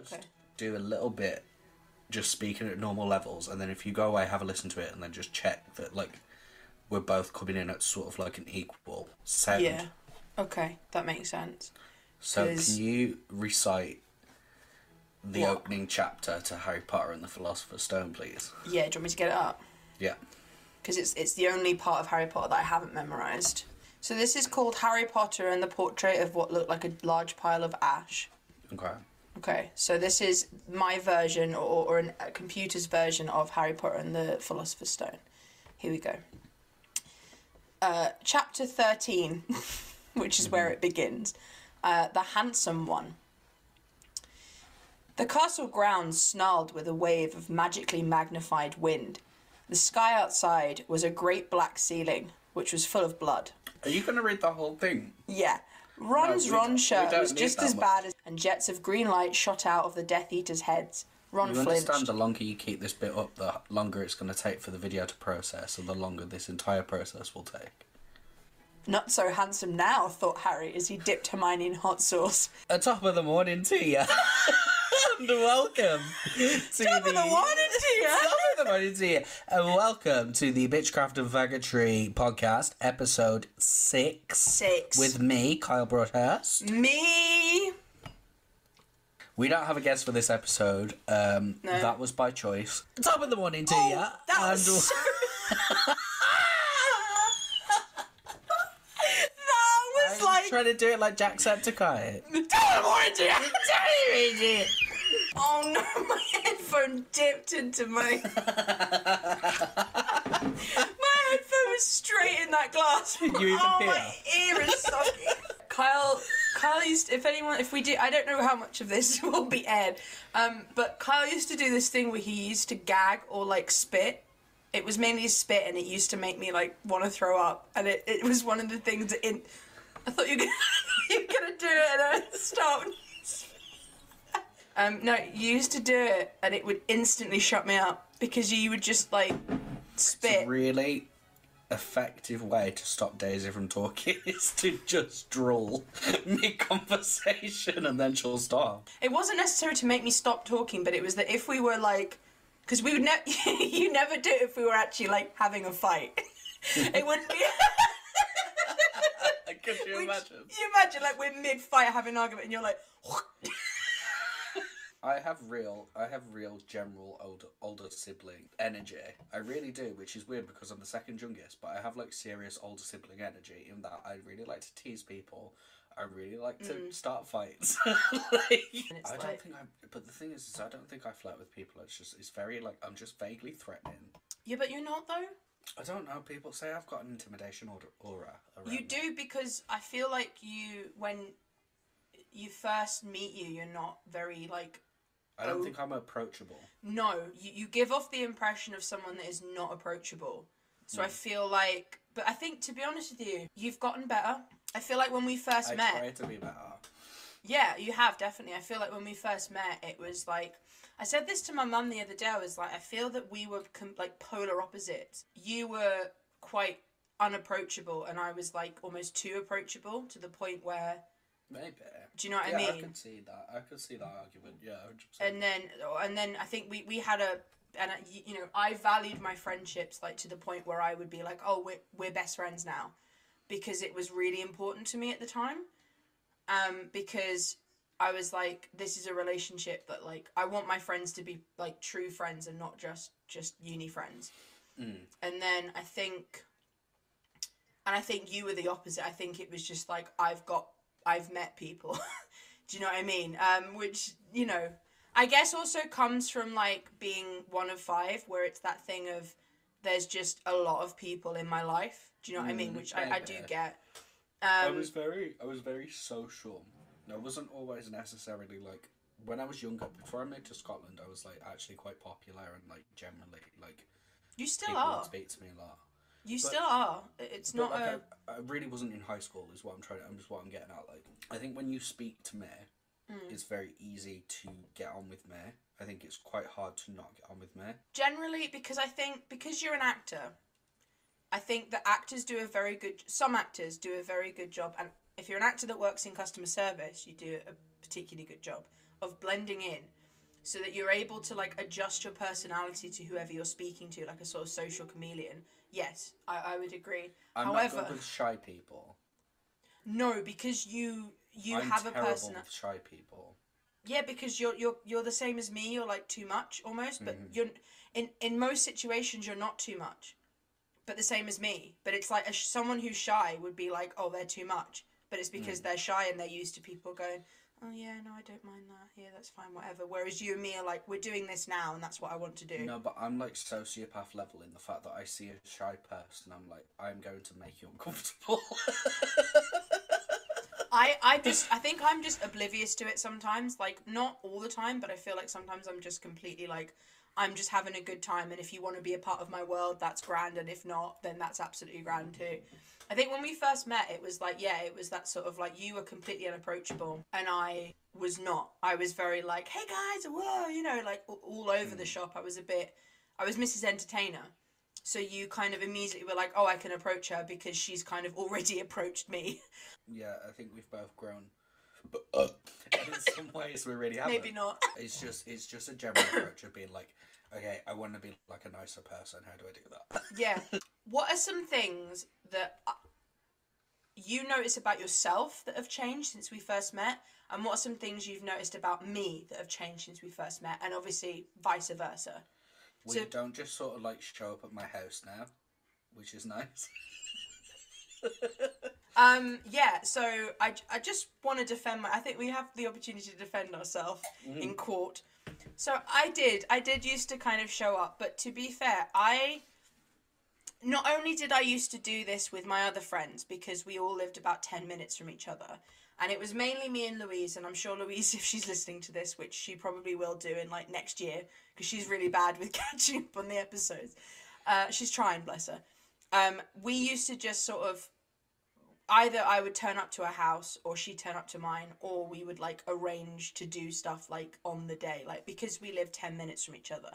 Just Okay. do a little bit, just speaking at normal levels, and then if you go away, have a listen to it, and then just check that like we're both coming in at sort of like an equal sound. Yeah. Okay, that makes sense. So 'Cause- can you recite the What? opening chapter to Harry Potter and the Philosopher's Stone, please? Yeah, do you want me to get it up? Yeah. Because it's it's the only part of Harry Potter that I haven't memorized. So this is called Harry Potter and the Portrait of what looked like a large pile of ash. Okay. Okay, so this is my version or, or an, a computer's version of Harry Potter and the Philosopher's Stone. Here we go. Uh, chapter 13, which is where it begins. Uh, the Handsome One. The castle grounds snarled with a wave of magically magnified wind. The sky outside was a great black ceiling, which was full of blood. Are you going to read the whole thing? Yeah. Ron's we Ron shirt was just as much. bad as, and jets of green light shot out of the Death Eaters' heads. Ron You flinched. understand the longer you keep this bit up, the longer it's going to take for the video to process, and the longer this entire process will take. Not so handsome now, thought Harry as he dipped Hermione in hot sauce. A top of the morning to you. and welcome to Top the, of the morning to ya. Top of the morning to you. And welcome to the Bitchcraft and Faggotry podcast, episode six. Six. With me, Kyle Broadhurst. Me. We don't have a guest for this episode. Um, No. That was by choice. Top of the morning to Oh, you. that was so... that was I'm like... trying to do it like Jacksepticeye. Top of the morning to ya. Oh no, my headphone dipped into my. my headphone was straight in that glass. You even oh, hear? my ear is soggy. Kyle, Kyle used. If anyone, if we do, I don't know how much of this will be aired. Um, but Kyle used to do this thing where he used to gag or like spit. It was mainly spit, and it used to make me like want to throw up. And it, it was one of the things that in. I thought you were gonna, you were gonna do it, and I stopped. Um, no, you used to do it, and it would instantly shut me up because you would just like It's spit. a really effective way to stop Daisy from talking is to just drool mid conversation and then she'll stop. It wasn't necessary to make me stop talking, but it was that if we were like, because we would never, you never do it if we were actually like having a fight. it wouldn't be. Could you imagine? You imagine like we're mid fight having an argument, and you're like, I have real, I have real general older older sibling energy. I really do, which is weird because I'm the second youngest, but I have like serious older sibling energy in that I really like to tease people. I really like to mm. start fights. like, I don't like- think I. But the thing is, is, I don't think I flirt with people. It's just, it's very like I'm just vaguely threatening. yeah, but you're not though. I don't know. People say I've got an intimidation aura. aura around You me. do because I feel like you when you first meet you, you're not very like I don't Oh. think I'm approachable. No, you, you give off the impression of someone that is not approachable. So Hmm. I feel like, but I think to be honest with you, you've gotten better. I feel like when we first I met, try to be better. yeah, you have definitely. I feel like when we first met, it was like I said this to my mum the other day. I was like, I feel that we were com- like polar opposites. You were quite unapproachable, and I was like almost too approachable to the point where, Maybe. do you know what yeah, I mean? I could see that. I could see that argument. Yeah, hundred percent. and then and then I think we we had a and I, you know I valued my friendships like to the point where I would be like oh we're we're best friends now because it was really important to me at the time um because I was like this is a relationship that like I want my friends to be like true friends and not just just uni friends Mm. and then I think and I think you were the opposite I think it was just like I've got I've met people do you know what I mean um which you know I guess also comes from like being one of five, where it's that thing of there's just a lot of people in my life. Do you know what I mean? Mm, Which I, I do maybe. get. I Um, was very, I was very social. I wasn't always necessarily like when I was younger. Before I moved to Scotland, I was like actually quite popular and like generally like you still are. speak to me a lot. You but- still are. It's not like, a. I, I really wasn't in high school. Is what I'm trying. To, I'm just what I'm getting at. Like I think when you speak to me, Mm. it's very easy to get on with me. I think it's quite hard to not get on with me. generally because I think because you're an actor, I think that actors do a very good. Some actors do a very good job, and if you're an actor that works in customer service, you do a particularly good job. of blending in so that you're able to like adjust your personality to whoever you're speaking to like a sort of social chameleon yes i, I would agree I'm however not good with shy people. no because you you I'm have a person with shy people. yeah because you're you're you're the same as me you're like too much almost but Mhm. you're in in most situations you're not too much but the same as me but it's like a, someone who's shy would be like oh they're too much but it's Mm. because they're shy and they're used to people going oh yeah no i don't mind that yeah that's fine whatever whereas you and me are like we're doing this now and that's what i want to do No, but I'm like sociopath level in the fact that I see a shy person, I'm like, I'm going to make you uncomfortable. I, I just I think I'm just oblivious to it sometimes. Like not all the time, but I feel like sometimes I'm just completely like I'm just having a good time and if you want to be a part of my world, that's grand and if not, then that's absolutely grand too. I think when we first met it was like yeah, it was that sort of like you were completely unapproachable and I was not. I was very like, "Hey guys, whoa," you know, like all- over the mm. shop. I was a bit I was Mrs. Entertainer. So you kind of immediately were like, "Oh, I can approach her because she's kind of already approached me." yeah, I think we've both grown. But uh, in some ways, we really haven't. Maybe not. It's just it's just a general approach of being like, okay, I want to be like a nicer person. How do I do that? Yeah. What are some things that uh, you notice about yourself that have changed since we first met? And what are some things you've noticed about me that have changed since we first met? And obviously, vice versa. We So- don't just sort of like show up at my house now, which is nice. Um, yeah, so I, I just want to defend my. I think we have the opportunity to defend ourselves in court. So I did. I did used to kind of show up, but to be fair, I. Not only did I used to do this with my other friends because we all lived about 10 minutes from each other, and it was mainly me and Louise, and I'm sure Louise, if she's listening to this, which she probably will do in like next year, because she's really bad with catching up on the episodes. Uh, she's trying, bless her. Um, we used to just sort of either I would turn up to her house or she'd turn up to mine, or we would like arrange to do stuff like on the day, like because we live 10 minutes from each other.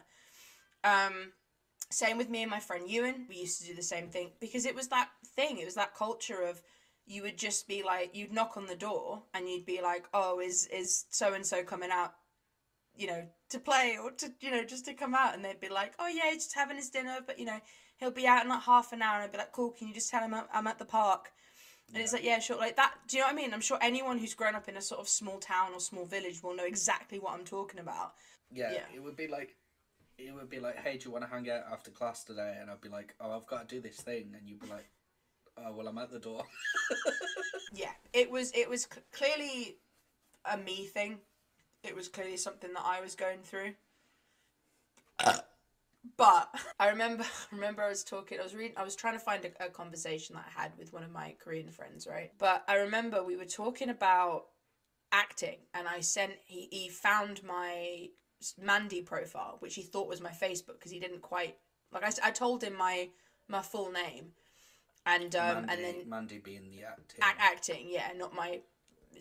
Um, same with me and my friend Ewan, we used to do the same thing because it was that thing, it was that culture of you would just be like, you'd knock on the door and you'd be like, oh, is is so and so coming out, you know, to play or to, you know, just to come out? And they'd be like, oh, yeah, he's just having his dinner, but you know, he'll be out in like half an hour. And I'd be like, cool, can you just tell him I'm- I'm at the park? And it's like, yeah, sure. Like that. Do you know what I mean? I'm sure anyone who's grown up in a sort of small town or small village will know exactly what I'm talking about. Yeah, Yeah. it would be like, it would be like, hey, do you want to hang out after class today? And I'd be like, oh, I've got to do this thing, and you'd be like, oh, well, I'm at the door. Yeah, it was. It was clearly a me thing. It was clearly something that I was going through. But I remember, I remember I was talking. I was reading. I was trying to find a, a conversation that I had with one of my Korean friends, right? But I remember we were talking about acting, and I sent. He he found my Mandy profile, which he thought was my Facebook because he didn't quite like. I, I told him my my full name, and um Mandy, and then Mandy being the acting. Ac acting, yeah, not my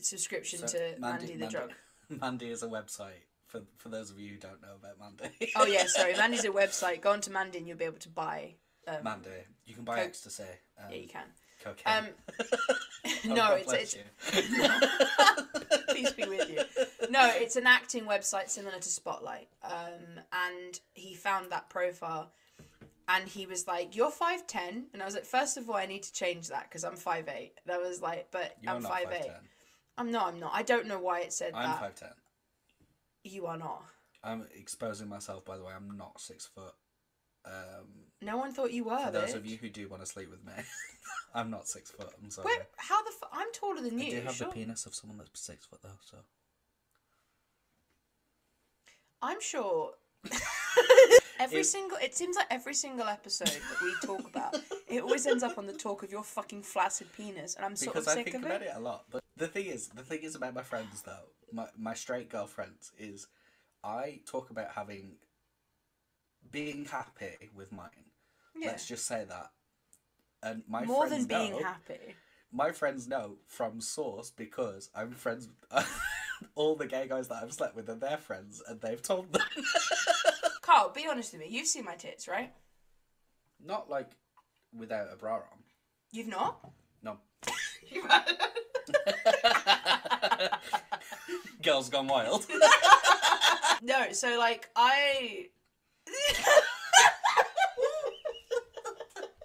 subscription So, to Mandy, the drug. Mandy is a website for for those of you who don't know about Mandy. Oh yeah, sorry, Mandy's a website. Go onto Mandy and you'll be able to buy. Um, Mandy, you can buy Coke. ecstasy. Um, yeah, you can. Cocaine. Um, Oh, no, it's it's peace be with you. No, it's an acting website similar to Spotlight. Um, and he found that profile, and he was like, "You're five ten," and I was like, first of all, I need to change that because I'm five eight. That was like, "But You're I'm five 5'10". eight. I'm not. I'm not. I don't know why it said I'm that. five ten. You are not. I'm exposing myself, by the way. I'm not six foot. Um, No one thought you were. for those bitch. of you who do want to sleep with me, I'm not six foot. I'm sorry. Wait, how the? F- I'm taller than I you. do you have sure. the penis of someone that's six foot though, so. I'm sure. every If- single. It seems like every single episode that we talk about, it always ends up on the talk of your fucking flaccid penis, and I'm sort of I sick think of about it. it a lot. But the thing is, the thing is about my friends though, my my straight girlfriends is, I talk about having, being happy with mine. Yeah. Let's just say that. And my More friends than being know, happy. my friends know from source because I'm friends with all the gay guys that I've slept with are their friends and they've told them. Carl, be honest with me. You've seen my tits, right? Not like without a bra on. You've not. No. You've Girls Gone Wild. No, so like I.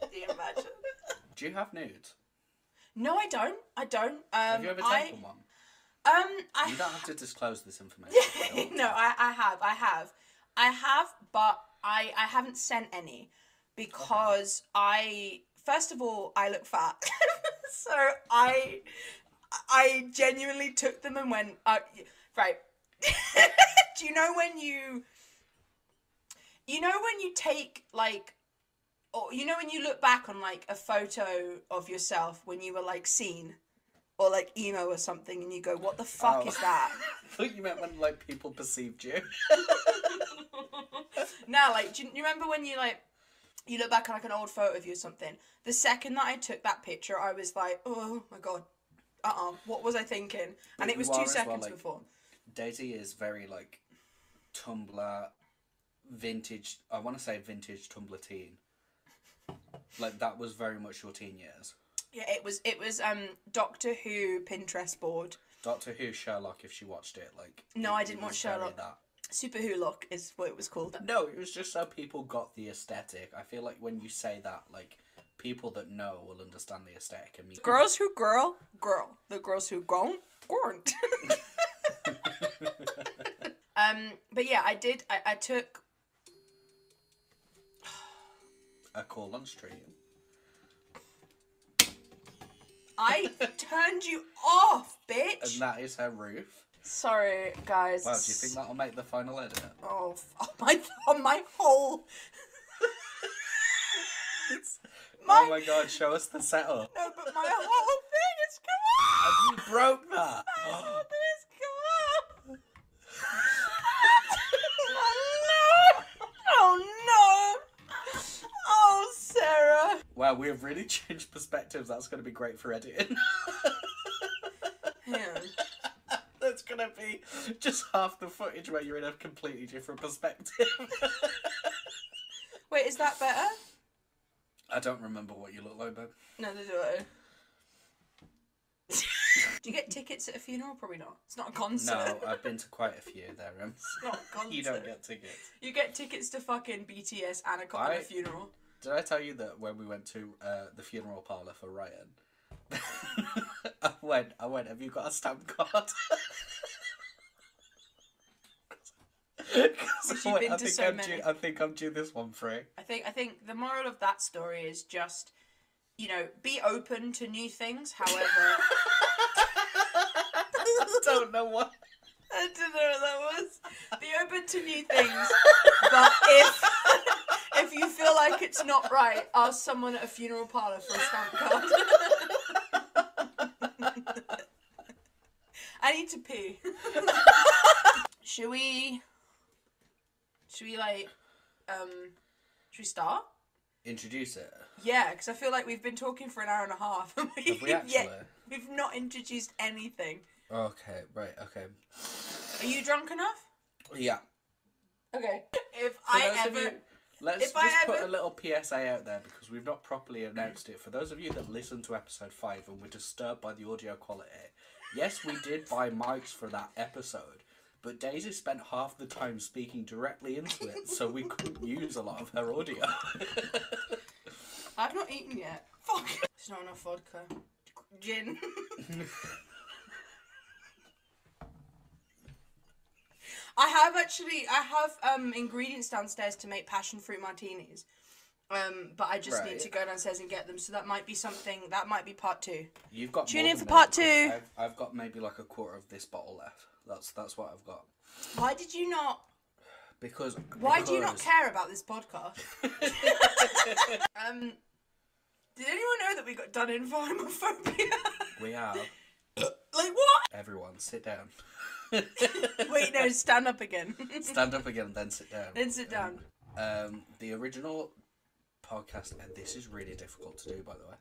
Can you imagine? Do you have nudes? No, I don't. I don't. Um, Have you ever I, taken one? Um, I. You don't have to disclose this information. no, I, I have. I have. I have, but I I haven't sent any because I first of all I look fat, so I I genuinely took them and went uh, right. Do you know when you you know when you take like or you know when you look back on like a photo of yourself when you were like seen or like emo or something and you go what the fuck Oh. is that I thought you meant when like people perceived you. now, like, do you, you remember when you like you look back on like an old photo of you or something? The second that I took that picture, I was like, oh my god, uh uh what was I thinking? And But it was two as well, seconds like- before. Daisy is very like Tumblr vintage. I want to say vintage Tumblr teen. Like that was very much your teen years. Yeah, it was it was um Doctor Who Pinterest board. Doctor Who Sherlock. If she watched it, like No, it- I didn't watch Sherlock. That. Superwholock is what it was called. No, it was just so people got the aesthetic. I feel like when you say that, like people that know will understand the aesthetic. And you Girls who girl, girl. The girls who gone, gone. um, but yeah, I did. I, I took a call on stream. I turned you off, bitch. And that is her roof. Sorry, guys. Wow, do you think that'll make the final edit? Oh, f- oh my, oh my whole. my, Oh my god, show us the setup. no, but my whole thing is come off. You broke that. My whole thing has come off. oh no! Oh no! Oh, Sarah. Wow, we have really changed perspectives. That's going to be great for editing. Yeah. That's going to be just half the footage where you're in a completely different perspective. Wait, is that better? I don't remember what you look like, babe. Neither do I. do you get tickets at a funeral? Probably not. It's not a concert. No, I've been to quite a few there. Um, It's not a concert. you don't get tickets. You get tickets to fucking BTS and a, I- a funeral. Did I tell you that when we went to uh, the funeral parlour for Ryan, I went, I went, have you got a stamp card? 'Cause I, think so due, I think I'm due this one free. I think I think the moral of that story is just, you know, be open to new things. However, I don't know what. I don't know what that was. Be open to new things, but if if you feel like it's not right, ask someone at a funeral parlour for a stamp card. I need to pee. should we? Should we like? Um, should we start? Introduce it. Yeah, because I feel like we've been talking for an hour and a half. and Have we actually? yet we've not introduced anything. Okay, right, okay. Are you drunk enough? Yeah. Okay. If For I ever, you- let's if just put a little PSA out there because we've not properly announced it. For those of you that listened to episode five and were disturbed by the audio quality, yes, we did buy mics for that episode, but Daisy spent half the time speaking directly into it, so we couldn't use a lot of her audio. I've not eaten yet. Fuck. It's not enough vodka. Gin. I have actually, I have um ingredients downstairs to make passion fruit martinis. Um, but I just need to go downstairs and get them. So that might be something. That might be part two. You've got Tune in for part two. I've, I've got maybe like a quarter of this bottle left. That's that's what I've got. Why did you not? Because Why do you not care about this podcast? um, did anyone know that we got done in for homophobia? We have like what? everyone sit down. Wait, no, stand up again. Stand up again, then sit down. then sit down. Um, the original podcast, and this is really difficult to do, by the way.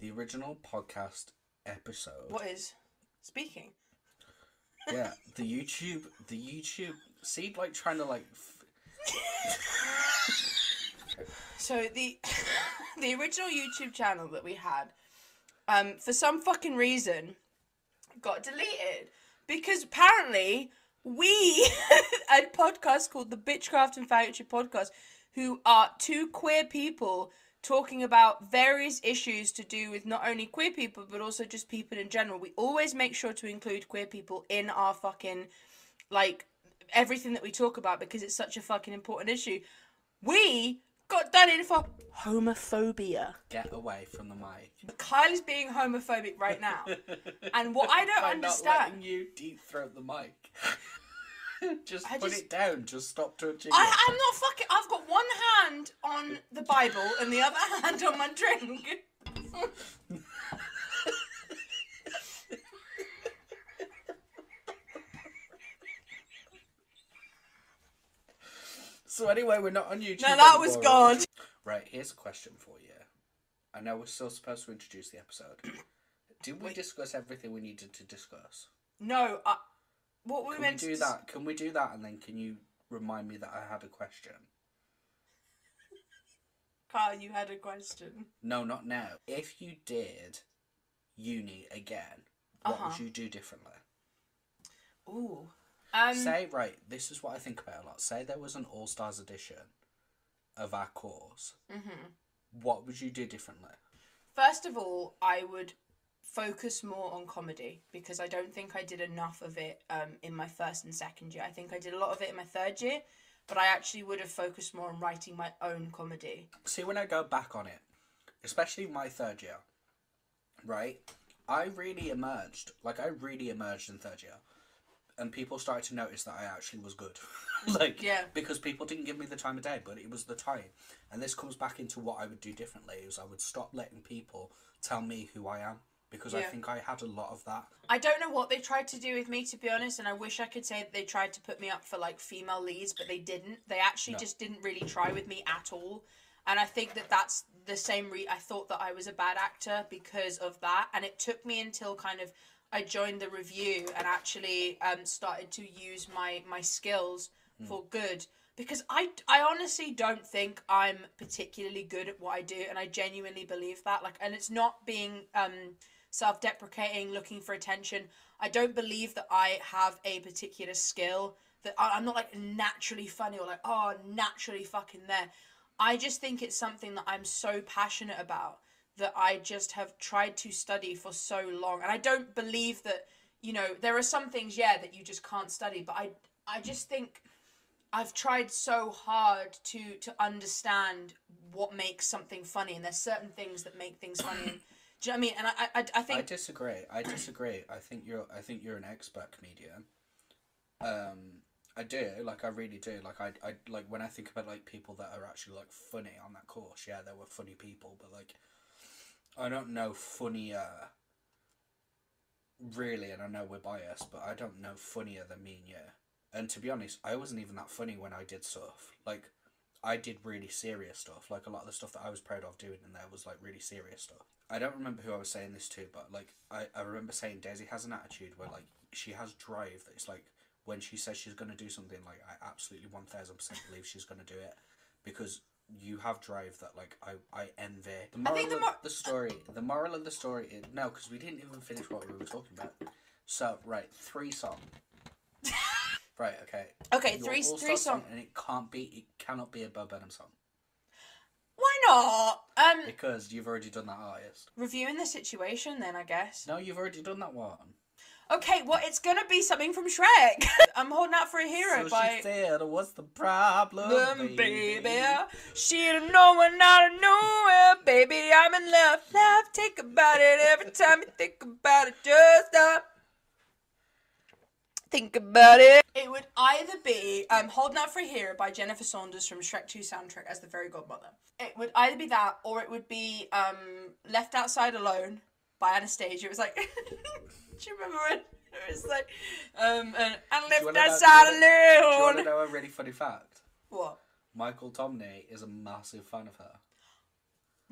The original podcast episode. What is speaking? Yeah, the YouTube, the YouTube. See, like trying to like. F- So the the original YouTube channel that we had, um, for some fucking reason, got deleted because apparently we a podcast called the Bitchcraft and Faggotry Podcast, who are two queer people talking about various issues to do with not only queer people but also just people in general. We always make sure to include queer people in our fucking like everything that we talk about because it's such a fucking important issue. We got done in for homophobia. Get away from the mic. Kylie's being homophobic right now. And what I don't By understand- Not you deep throat the mic. just I put just- it down. Just stop touching I, it. I'm not fucking. I've got one hand on the Bible and the other hand on my drink. So anyway, we're not on YouTube. No, that was anymore. God. Right, here's a question for you. I know we're still supposed to introduce the episode. Did we Wait. discuss everything we needed to discuss? No, I, what were we Can we meant to do that? Can we do that and then can you remind me that I had a question? Carl, you had a question. No, not now. If you did uni again, what Uh-huh. would you do differently? Ooh. Um, Say, right, this is what I think about a lot. Say there was an All Stars edition of our course. mhm. What would you do differently? First of all, I would focus more on comedy because I don't think I did enough of it um, in my first and second year. I think I did a lot of it in my third year, but I actually would have focused more on writing my own comedy. See, when I go back on it, especially my third year, right? I really emerged. Like, I really emerged in third year. And people started to notice that I actually was good. like, Yeah. because people didn't give me the time of day, but it was the time. And this comes back into what I would do differently is I would stop letting people tell me who I am. Because I think I had a lot of that. I don't know what they tried to do with me, to be honest, and I wish I could say that they tried to put me up for like female leads, but they didn't. They actually No. just didn't really try with me at all. And I think that that's the same. Re- I thought that I was a bad actor because of that, and it took me until kind of I joined the revue and actually um, started to use my my skills for good. Because I, I honestly don't think I'm particularly good at what I do, and I genuinely believe that. Like, and it's not being um, self-deprecating, looking for attention. I don't believe that I have a particular skill that I, I'm not like naturally funny or like oh naturally fucking there. I just think it's something that I'm so passionate about that I just have tried to study for so long, and I don't believe that you know there are some things yeah that you just can't study, but I I just think I've tried so hard to to understand what makes something funny, and there's certain things that make things funny. And, do you know what I mean? And I I, I I think I disagree. I disagree. I think you're. I think you're an expert comedian. Um, I do. Like I really do. Like I, I like when I think about like people that are actually like funny on that course. Yeah, there were funny people, but like, I don't know funnier. Really, and I know we're biased, but I don't know funnier than me and you. And to be honest, I wasn't even that funny when I did stuff. Like, I did really serious stuff. Like a lot of the stuff that I was proud of doing in there was like really serious stuff. I don't remember who I was saying this to, but like I, I remember saying Daisy has an attitude where like she has drive that it's like when she says she's gonna do something, like I absolutely one thousand percent believe she's gonna do it. Because you have drive that like I, I envy. The I think the of the story the moral of the story is no, because we didn't even finish what we were talking about. So right, three song. right, okay. okay Your three All-Star three songs. and it can't be it cannot be a Bo Burnham song. Why not? Um, Because you've already done that artist. reviewing the situation then I guess. No, you've already done that one. Okay, well it's gonna be something from Shrek. I'm holding out for a hero so by. she said, "What's the problem, baby?" baby, she don't know when out of nowhere, baby. I'm in love, love. Think about it every time you think about it. Just stop. Think about it. It would either be um, "Holding Out for a Hero" by Jennifer Saunders from Shrek Two soundtrack as the fairy godmother. It would either be that, or it would be um, "Left Outside Alone" by Anastacia. It was like, do you remember when it was like, um, and, "I'm you left know- outside Do you want to know a really funny fact? What? Michael Tomney is a massive fan of her.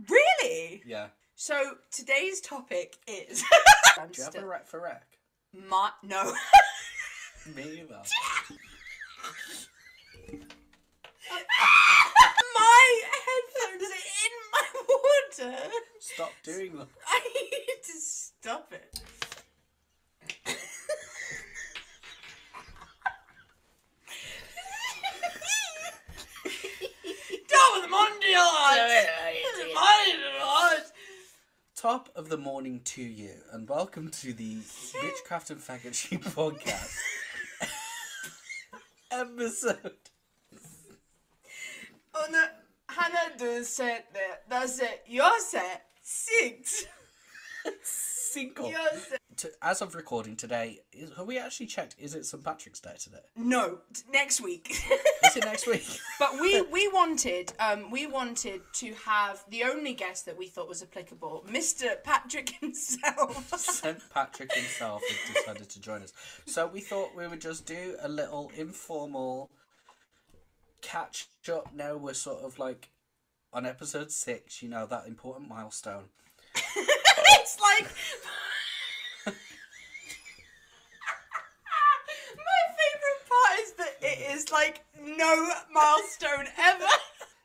Really? Yeah. So today's topic is. Do you have a rec for rec? My no. Me either. my headphones are in my water. Stop doing that. I need to stop it. Top of the morning, Lord. Top of the morning to you, and welcome to the Witchcraft and Faggotry podcast episode. Onu Hannah Do dün sette that's it. Your set six. Set. To, as of recording today, is, have we actually checked? Is it St. Patrick's Day today? No, t- next week. Is it next week? But we we wanted um we wanted to have the only guest that we thought was applicable, Mr. Patrick himself. St. Patrick himself has decided to join us. So we thought we would just do a little informal catch up. Now we're sort of like on episode six, you know, that important milestone. it's like my favorite part is that it is like no milestone ever.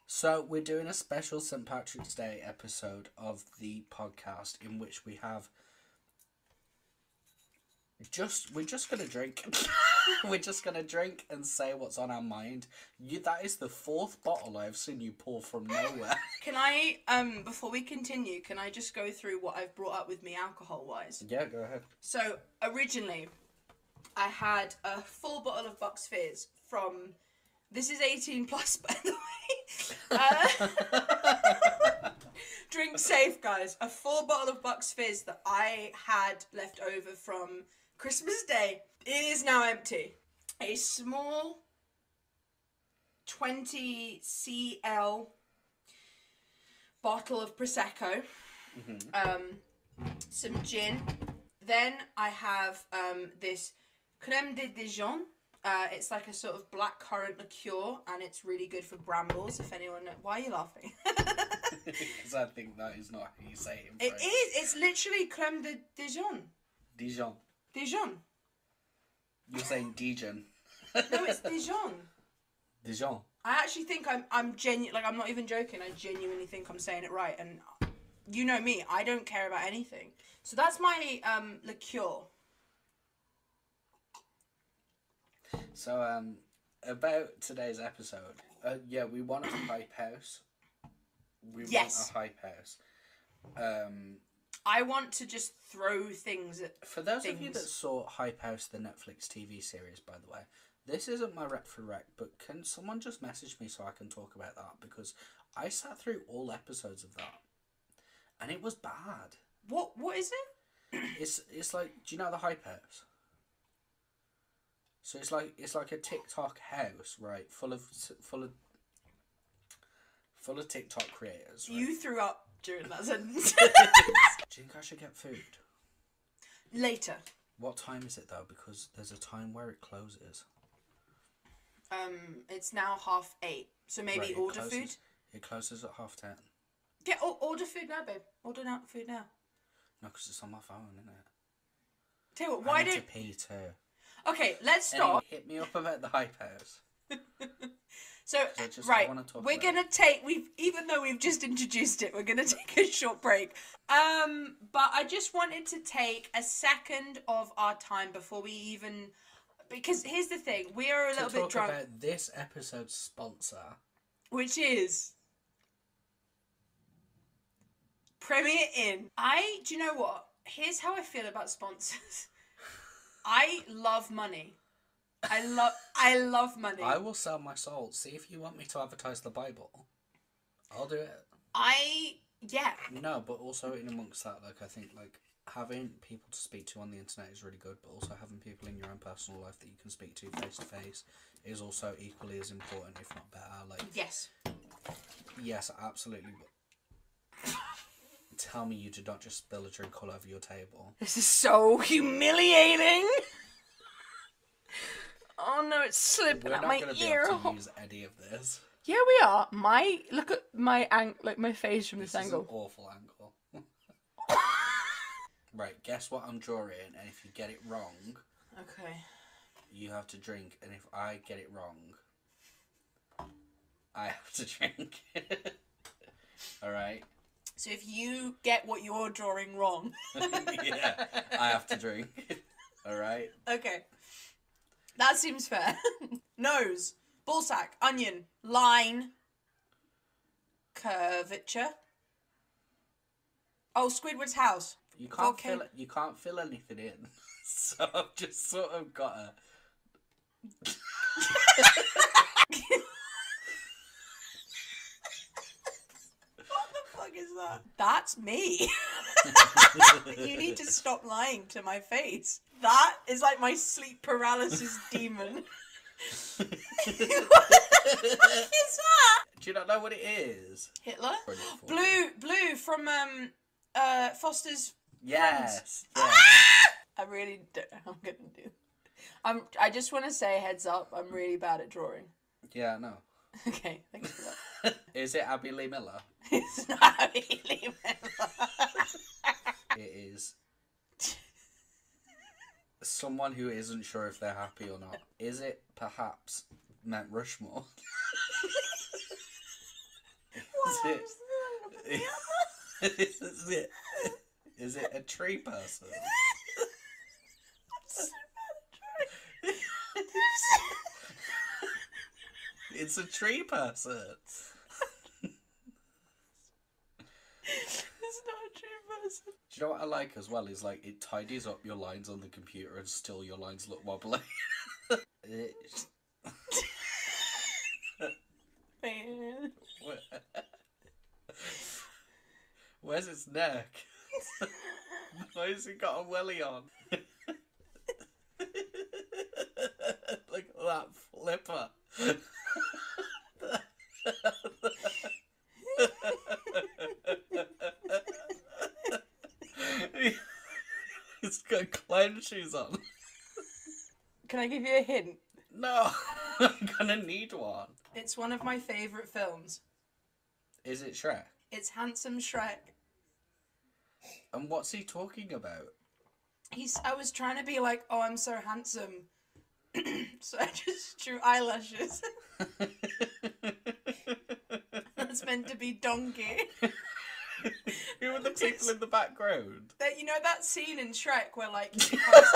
So we're doing a special St. Patrick's Day episode of the podcast in which we have just we're just gonna drink. we're just gonna drink and say what's on our mind. You that is the fourth bottle I've seen you pour from nowhere. Can I um before we continue, can I just go through what I've brought up with me alcohol wise? yeah, go ahead. So originally, I had a full bottle of Bucks Fizz from. This is eighteen plus, by the way. Uh, drink safe, guys. A full bottle of Bucks Fizz that I had left over from Christmas Day. It is now empty. A small twenty cl bottle of prosecco. Um, some gin. Then I have um, this creme de Dijon. Uh, it's like a sort of black currant liqueur, and it's really good for brambles. If anyone, know- why are you laughing? Because I think that is not how you say it in it It's literally creme de Dijon. Dijon. Dijon. You're saying Dijon. No, it's Dijon. Dijon. I actually think I'm. I'm genuine. Like I'm not even joking. I genuinely think I'm saying it right. And you know me. I don't care about anything. So that's my um liqueur. So um about today's episode. Uh, yeah, we want a hype house. We Yes. want a hype house. Um I want to just throw things at For those of you that saw Hype House, the Netflix TV series, by the way, this isn't my rep for rec, but can someone just message me so I can talk about that? Because I sat through all episodes of that, and it was bad. what? What is it? It's it's like, do you know the Hype House? So it's like it's like a TikTok house, right? Full of full of full of TikTok creators. Right? You threw up during that sentence. Do you think I should get food? Later. What time is it though? Because there's a time where it closes. Um, it's now half eight, so maybe Right, it order closes- food. It closes at half ten. Get or, order food now, babe. Order now food now. No, because it's on my phone, isn't it? Tell you what, I why need don't? to pee too. Okay, let's Anyway, stop. hit me up about the hype house. So right, we're gonna take we've even though we've just introduced it, we're gonna take a short break. Um, but I just wanted to take a second of our time before we even because here's the thing, we are a To little bit talk drunk, about this episode's sponsor. which is Premier Inn. I do you know what? Here's how I feel about sponsors. I love money. I love I love money. I will sell my soul. See if you want me to advertise the Bible. I'll do it. I yeah. No, but also in amongst that, like I think like having people to speak to on the internet is really good, but also having people in your own personal life that you can speak to face to face is also equally as important, if not better. Like Yes. yes, absolutely. But tell me you did not just spill a drink all over your table. This is so humiliating. Oh no, it's slipping We're out not my going to be ear. able to use any of this. Yeah, we are. My look at my ang- like my face from this, This is angle. an awful angle. right, guess what I'm drawing, and if you get it wrong, Okay. you have to drink, and if I get it wrong, I have to drink. Alright? So if you get what you're drawing wrong, yeah, I have to drink. Alright? okay, that seems fair. Nose, ballsack, onion, line, curvature, Oh, Squidward's house. You can't Volcano- fill you can't fill anything in, so I've just sort of got a. What the fuck is that? That's me. you need to stop lying to my face. That is like my sleep paralysis demon. what is that? Do you not know what it is? Hitler? Blue, blue from um, uh, Foster's. Yes. Yeah. I really don't know how I'm gonna do. I'm. I just want to say heads up. I'm really bad at drawing. yeah. No. Okay, thanks for that. is it Abby Lee Miller? it's not Abby Lee Miller. It is. Someone who isn't sure if they're happy or not. Is it perhaps Mount Rushmore? Is it? is it? Is it a tree person? It's a tree person. It's not a true person. Do you know what I like as well? Is like it tidies up your lines on the computer and still your lines look wobbly. It- Man. Where's its neck? Why has it got a welly on? Look at that flipper. it's got clown shoes on. Can I give you a hint? No, I'm gonna need one. It's one of my favourite films. Is it Shrek? It's Handsome Shrek. And what's he talking about? He's. I was trying to be like, oh, I'm so handsome. So I just drew eyelashes. That's meant to be donkey. Who are the people in the background? That you know that scene in Shrek where like he becomes,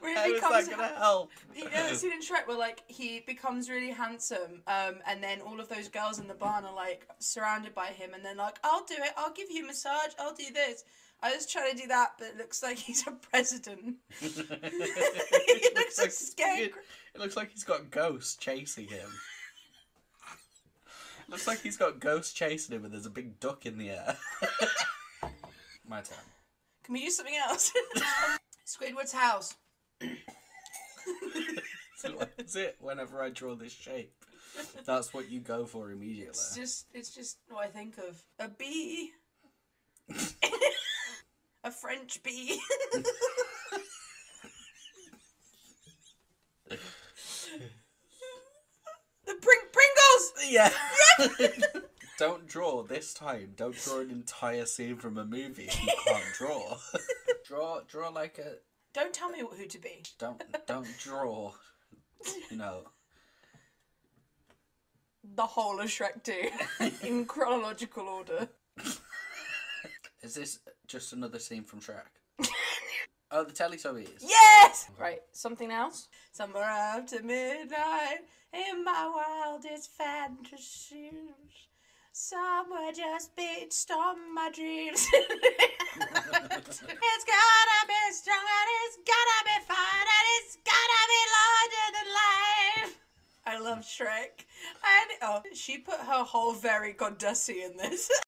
Where How he is that gonna help? you know that scene in Shrek where like he becomes really handsome, um, and then all of those girls in the barn are like surrounded by him, and then like I'll do it, I'll give you a massage, I'll do this. I was trying to do that, but it looks like he's a president. he looks like scared. It looks like he's got ghosts chasing him. looks like he's got ghosts chasing him, and there's a big duck in the air. My turn. Can we do something else? Squidward's house. Is it? Whenever I draw this shape, that's what you go for immediately. It's just it's just what I think of. A bee. A French bee. the Pring- Pringles! Yeah. don't draw this time. Don't draw an entire scene from a movie you can't draw. draw, draw like a. Don't tell me who to be. Don't, don't draw. You know. The whole of Shrek 2 in chronological order. Is this just another scene from Shrek? oh, the Teletubbies. Yes! Right, something else? Somewhere after midnight in my wildest fantasies. Somewhere just beats on my dreams. it's gotta be strong and it's gotta be fun and it's gotta be larger than life. I love Shrek. And oh, she put her whole very goddessy in this.